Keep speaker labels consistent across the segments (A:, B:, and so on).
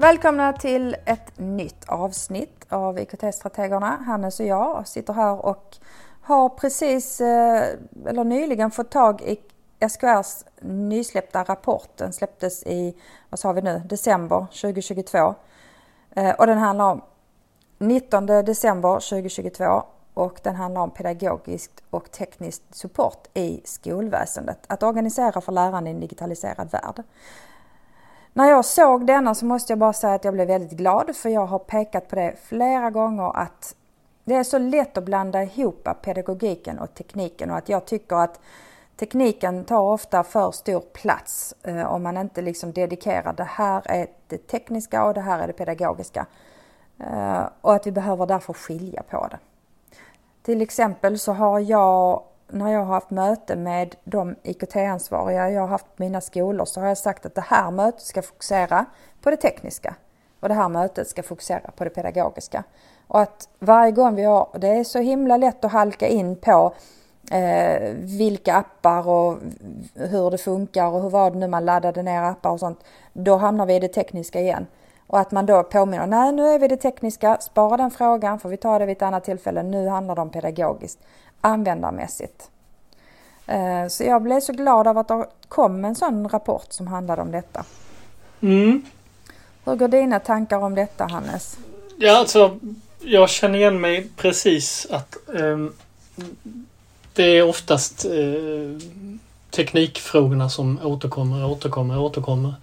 A: Välkomna till ett nytt avsnitt av IKT-strategerna. Hannes och jag sitter här och har precis, eh, eller nyligen fått tag i SKRs nysläppta rapport. Den släpptes i, vad sa vi nu, december 2022. Eh, och den handlar om 19 december 2022 och den handlar om pedagogiskt och tekniskt support i skolväsendet. Att organisera för lärande i en digitaliserad värld. När jag såg denna så måste jag bara säga att jag blev väldigt glad för jag har pekat på det flera gånger att det är så lätt att blanda ihop pedagogiken och tekniken och att jag tycker att tekniken tar ofta för stor plats eh, om man inte liksom dedikerar det här är det tekniska och det här är det pedagogiska. Eh, och att vi behöver därför skilja på det. Till exempel så har jag när jag har haft möte med de IKT-ansvariga jag har haft på mina skolor så har jag sagt att det här mötet ska fokusera på det tekniska och det här mötet ska fokusera på det pedagogiska. Och att varje gång vi har, det är så himla lätt att halka in på eh, vilka appar och hur det funkar och hur var det nu man laddade ner appar och sånt. Då hamnar vi i det tekniska igen. Och att man då påminner, nej nu är vi det tekniska, spara den frågan får vi ta det vid ett annat tillfälle, nu handlar det om pedagogiskt användarmässigt. Eh, så jag blev så glad av att det kom en sån rapport som handlade om detta.
B: Mm.
A: Hur går dina tankar om detta Hannes?
B: Ja, alltså jag känner igen mig precis att um, det är oftast uh, teknikfrågorna som återkommer, återkommer, återkommer.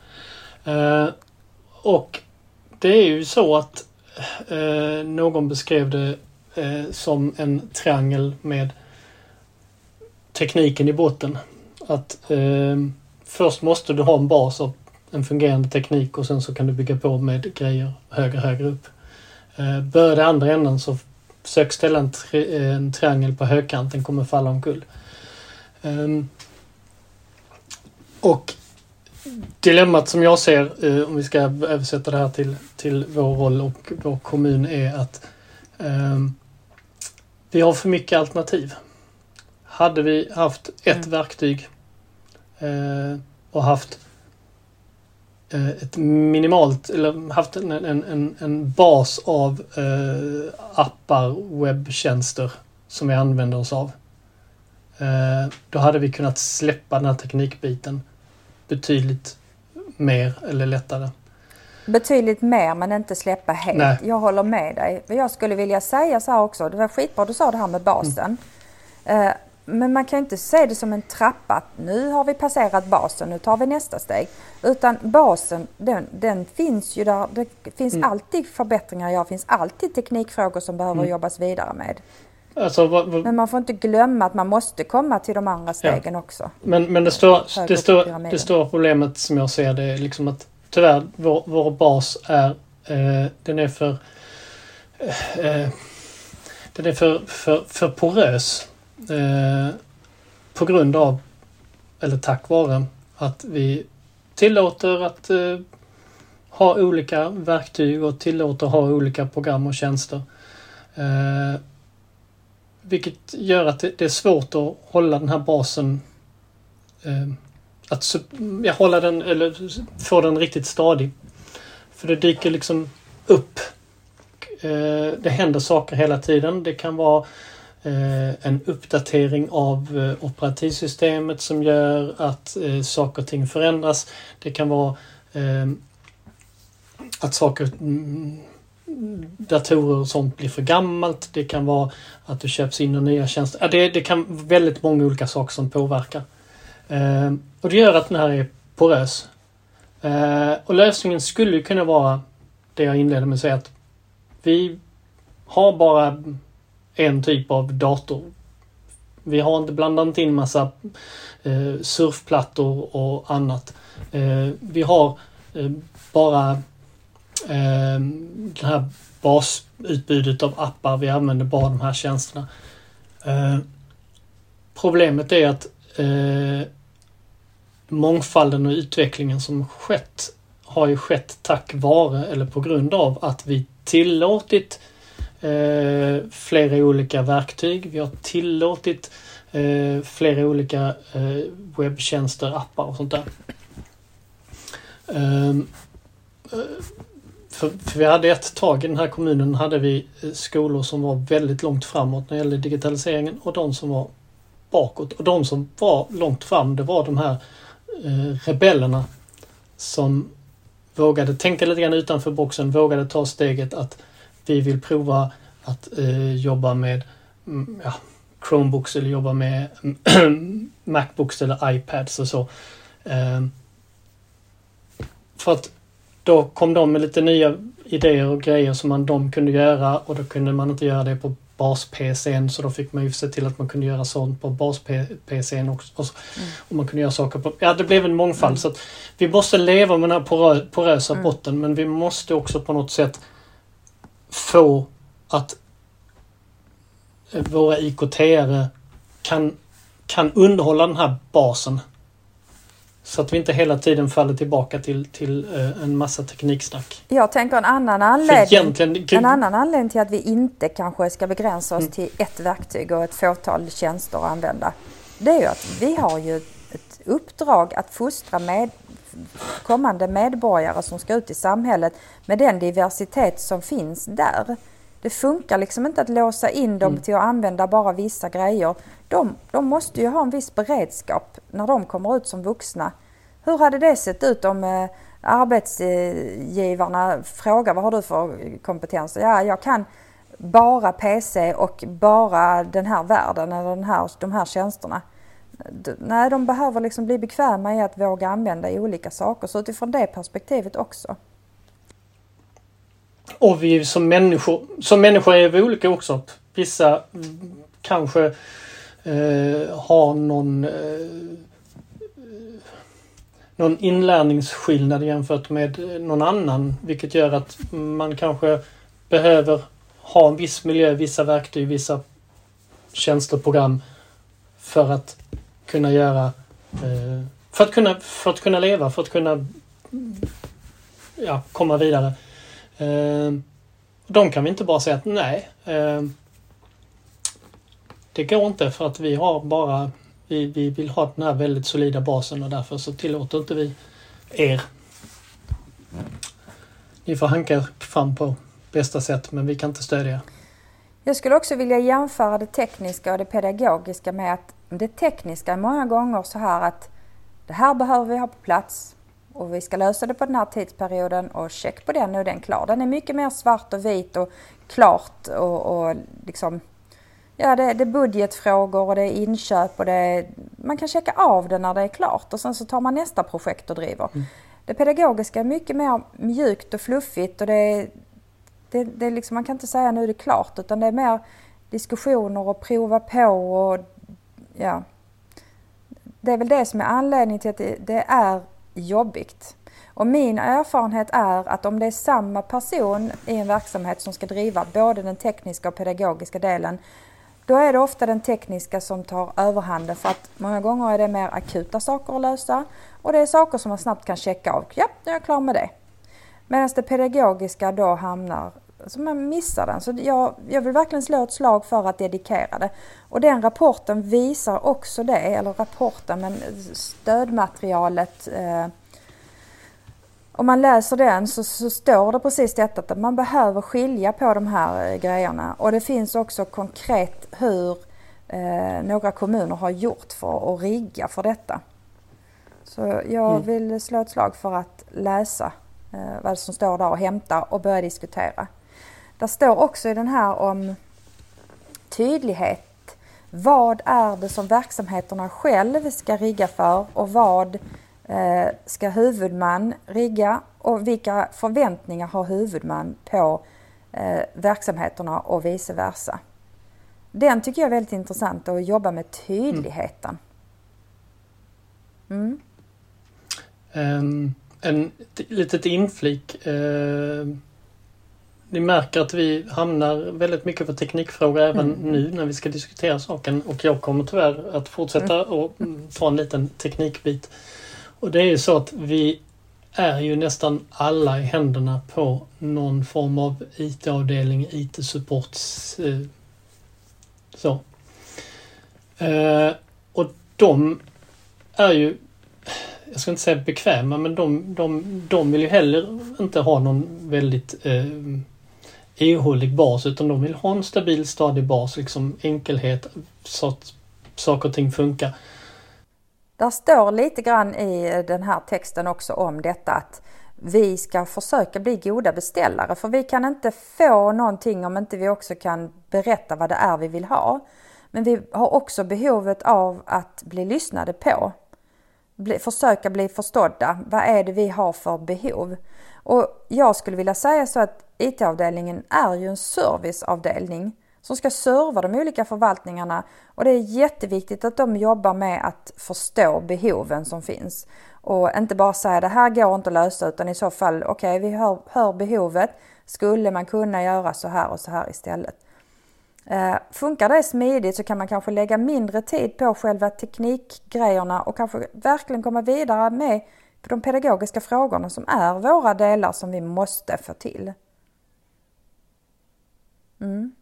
B: Uh, och det är ju så att uh, någon beskrev det eh, som en triangel med tekniken i botten. Att eh, först måste du ha en bas av en fungerande teknik och sen så kan du bygga på med grejer högre, högre upp. Eh, börjar det andra änden så försök ställa en, tri eh, en triangel på högkanten kommer falla omkull. Eh, och dilemmat som jag ser, eh, om vi ska översätta det här till, till vår roll och vår kommun, är att eh, vi har för mycket alternativ. Hade vi haft ett mm. verktyg eh, och haft eh, ett minimalt, eller haft en, en, en, en bas av eh, appar, webbtjänster som vi använder oss av. Eh, då hade vi kunnat släppa den här teknikbiten betydligt mer eller lättare
A: betydligt mer men inte släppa helt. Nej. Jag håller med dig. Jag skulle vilja säga så här också, det var skitbra du sa det här med basen. Mm. Men man kan inte se det som en trappa, nu har vi passerat basen, nu tar vi nästa steg. Utan basen, den, den finns ju där, det finns mm. alltid förbättringar det finns alltid teknikfrågor som behöver mm. jobbas vidare med. Alltså, vad, vad... Men man får inte glömma att man måste komma till de andra stegen ja. också.
B: Men, men det, står, det, står, det stora problemet som jag ser det är liksom att tyvärr, vår, vår bas är, eh, den är för eh, den är för, för, för porös. Eh, på grund av, eller tack vare, att vi tillåter att eh, ha olika verktyg och tillåter ha olika program och tjänster. Eh, vilket gör att det, det, är svårt att hålla den här basen eh, att ja, hålla den, eller få den riktigt stadig. För det dyker liksom upp. Eh, det händer saker hela tiden. Det kan vara eh, en uppdatering av eh, operativsystemet som gör att saker och ting förändras. Det kan vara ehm, att saker mm, datorer och sånt blir för gammalt. Det kan vara att det köps in nya tjänster. Det, det kan vara väldigt många olika saker som påverkar. Eh, och det gör att den här är porös. Eh, och lösningen skulle kunna vara det jag inledde med att säga att vi har bara en typ av dator. Vi har inte blandat in massa eh, surfplattor och annat. Eh, vi har eh, bara eh, det här basutbudet av appar. Vi använder bara de här tjänsterna. Eh, problemet är att eh, mångfalden och utvecklingen som skett har ju skett tack vare eller på grund av att vi tillåtit eh, flera olika verktyg. Vi har tillåtit eh, flera olika eh, webbtjänster, appar och sånt där. Ehm, eh, för, för vi hade ett tag i den här kommunen hade vi eh, skolor som var väldigt långt framåt när det gällde digitaliseringen och de som var bakåt. Och de som var långt fram det var de här eh, Eh, rebellerna som vågade tänka lite grann utanför boxen, vågade ta steget att vi vill prova att eh, jobba med mm, ja, Chromebooks eller jobba med Macbooks eller iPads och så. Eh, för att då kom de med lite nya idéer och grejer som man, de kunde göra och då kunde man inte göra det på bas-PCn så då fick man ju se till att man kunde göra sånt på bas-PCn också. Och, mm. och man kunde göra saker på... Ja, det blev en mångfald. Mm. Så att vi måste leva med den här porö, porösa mm. botten men vi måste också på något sätt få att våra IKT-are kan, kan underhålla den här basen. Så att vi inte hela tiden faller tillbaka till, till uh, en massa tekniksnack.
A: Jag tänker en annan anledning, en annan anledning till att vi inte kanske ska begränsa oss mm. till ett verktyg och ett fåtal tjänster att använda. Det är ju att vi har ju ett uppdrag att fostra med kommande medborgare som ska ut i samhället med den diversitet som finns där. Det funkar liksom inte att låsa in dem mm. till att använda bara vissa grejer. De, de måste ju ha en viss beredskap när de kommer ut som vuxna. Hur hade det sett ut om eh, arbetsgivarna frågar vad har du för kompetenser? Ja, jag kan bara PC och bara den här världen eller den här, de här tjänsterna. Nej, de behöver liksom bli bekväma i att våga använda olika saker. Så utifrån det perspektivet också.
B: Och vi som människor, som människor är vi olika också. Vissa kanske eh, har någon eh, någon inlärningsskillnad jämfört med någon annan. Vilket gör att man kanske behöver ha en viss miljö, vissa verktyg, vissa tjänster, program för att kunna göra eh, för att kunna, för att kunna leva, för att kunna ja, komma vidare. Eh, de kan vi inte bara säga att nej. Eh, det går inte för att vi har bara vi, vi vill ha den här väldigt solida basen och därför så tillåter inte vi er. Ni får hanka er fram på bästa sätt men vi kan inte stödja
A: Jag skulle också vilja jämföra det tekniska och det pedagogiska med att det tekniska är många gånger så här att det här behöver vi ha på plats och vi ska lösa det på den här tidsperioden och check på den, nu är den klar. Den är mycket mer svart och vit och klart och, och liksom Ja, det, det, är budgetfrågor och det är inköp och det är, man kan checka av det när det är klart och sen så tar man nästa projekt och driver. Mm. Det pedagogiska är mycket mer mjukt och fluffigt och det är, det, det är liksom, man kan inte säga nu är det klart utan det är mer diskussioner och prova på och ja. Det är väl det som är anledningen till att det, det är jobbigt. Och min erfarenhet är att om det är samma person i en verksamhet som ska driva både den tekniska och pedagogiska delen då är det ofta den tekniska som tar överhanden för att många gånger är det mer akuta saker att lösa och det är saker som man snabbt kan checka av. Ja, nu är jag klar med det. Medan det pedagogiska då hamnar, så man missar den. Så jag, jag vill verkligen slå ett slag för att dedikera det. Och den rapporten visar också det, eller rapporten, men stödmaterialet eh, om man läser den så, så, står det precis detta att man behöver skilja på de här eh, grejerna och det finns också konkret hur eh, några kommuner har gjort för att rigga för detta. Så jag mm. vill slå ett slag för att läsa eh, vad som står där och hämta och börja diskutera. Det står också i den här om tydlighet. Vad är det som verksamheterna själv ska rigga för och vad Eh, ska huvudman rigga och vilka förväntningar har huvudman på eh, verksamheterna och vice versa. Den tycker jag är väldigt intressant att jobba med tydligheten.
B: Mm. mm. En, en litet inflik. Eh ni märker att vi hamnar väldigt mycket på teknikfrågor även mm. nu när vi ska diskutera saken och jag kommer tyvärr att fortsätta mm. och ta en liten teknikbit. Och det är ju så att vi är ju nästan alla i händerna på någon form av IT-avdelning, IT-support. Eh, så. Eh, och de är ju jag ska inte säga bekväma, men de, de, de vill ju heller inte ha någon väldigt eh, ihålig bas utan de vill ha en stabil stadig bas, liksom enkelhet, så att saker och ting funkar.
A: Där står lite grann i den här texten också om detta att vi ska försöka bli goda beställare för vi kan inte få någonting om inte vi också kan berätta vad det är vi vill ha. Men vi har också behovet av att bli lyssnade på. Bli, försöka bli förstådda. Vad är det vi har för behov? Och jag skulle vilja säga så att IT-avdelningen är ju en serviceavdelning som ska serva de olika förvaltningarna och det är jätteviktigt att de jobbar med att förstå behoven som finns och inte bara säga det här går inte att lösa utan i så fall okej okay, vi hör, hör behovet. Skulle man kunna göra så här och så här istället? Eh, funkar det smidigt så kan man kanske lägga mindre tid på själva teknikgrejerna och kanske verkligen komma vidare med de pedagogiska frågorna som är våra delar som vi måste få till. Mm.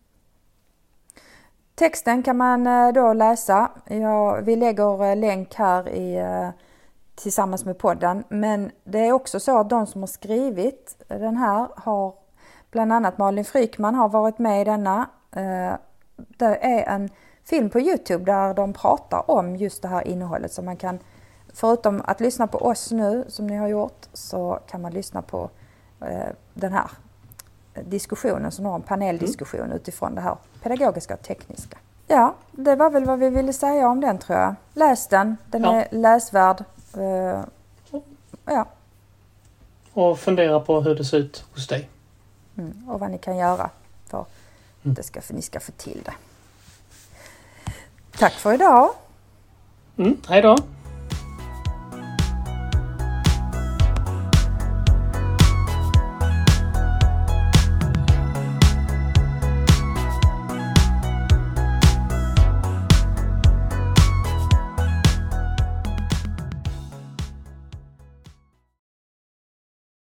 A: Texten kan man eh, då läsa. Ja, vi lägger eh, länk här i, eh, tillsammans med podden. Men det är också så att de som har skrivit den här har bland annat Malin Frykman har varit med i denna. Det är en film på Youtube där de pratar om just det här innehållet så man kan förutom att lyssna på oss nu som ni har gjort så kan man lyssna på den här diskussionen som har en paneldiskussion mm. utifrån det här pedagogiska och tekniska. Ja, det var väl vad vi ville säga om den tror jag. Läs den, den ja. är läsvärd. Uh, ja.
B: Och fundera på hur det ser ut hos dig.
A: Mm, och vad ni kan göra för att mm. ska, för ni ska få till det. Tack för idag.
B: Mm, hej då.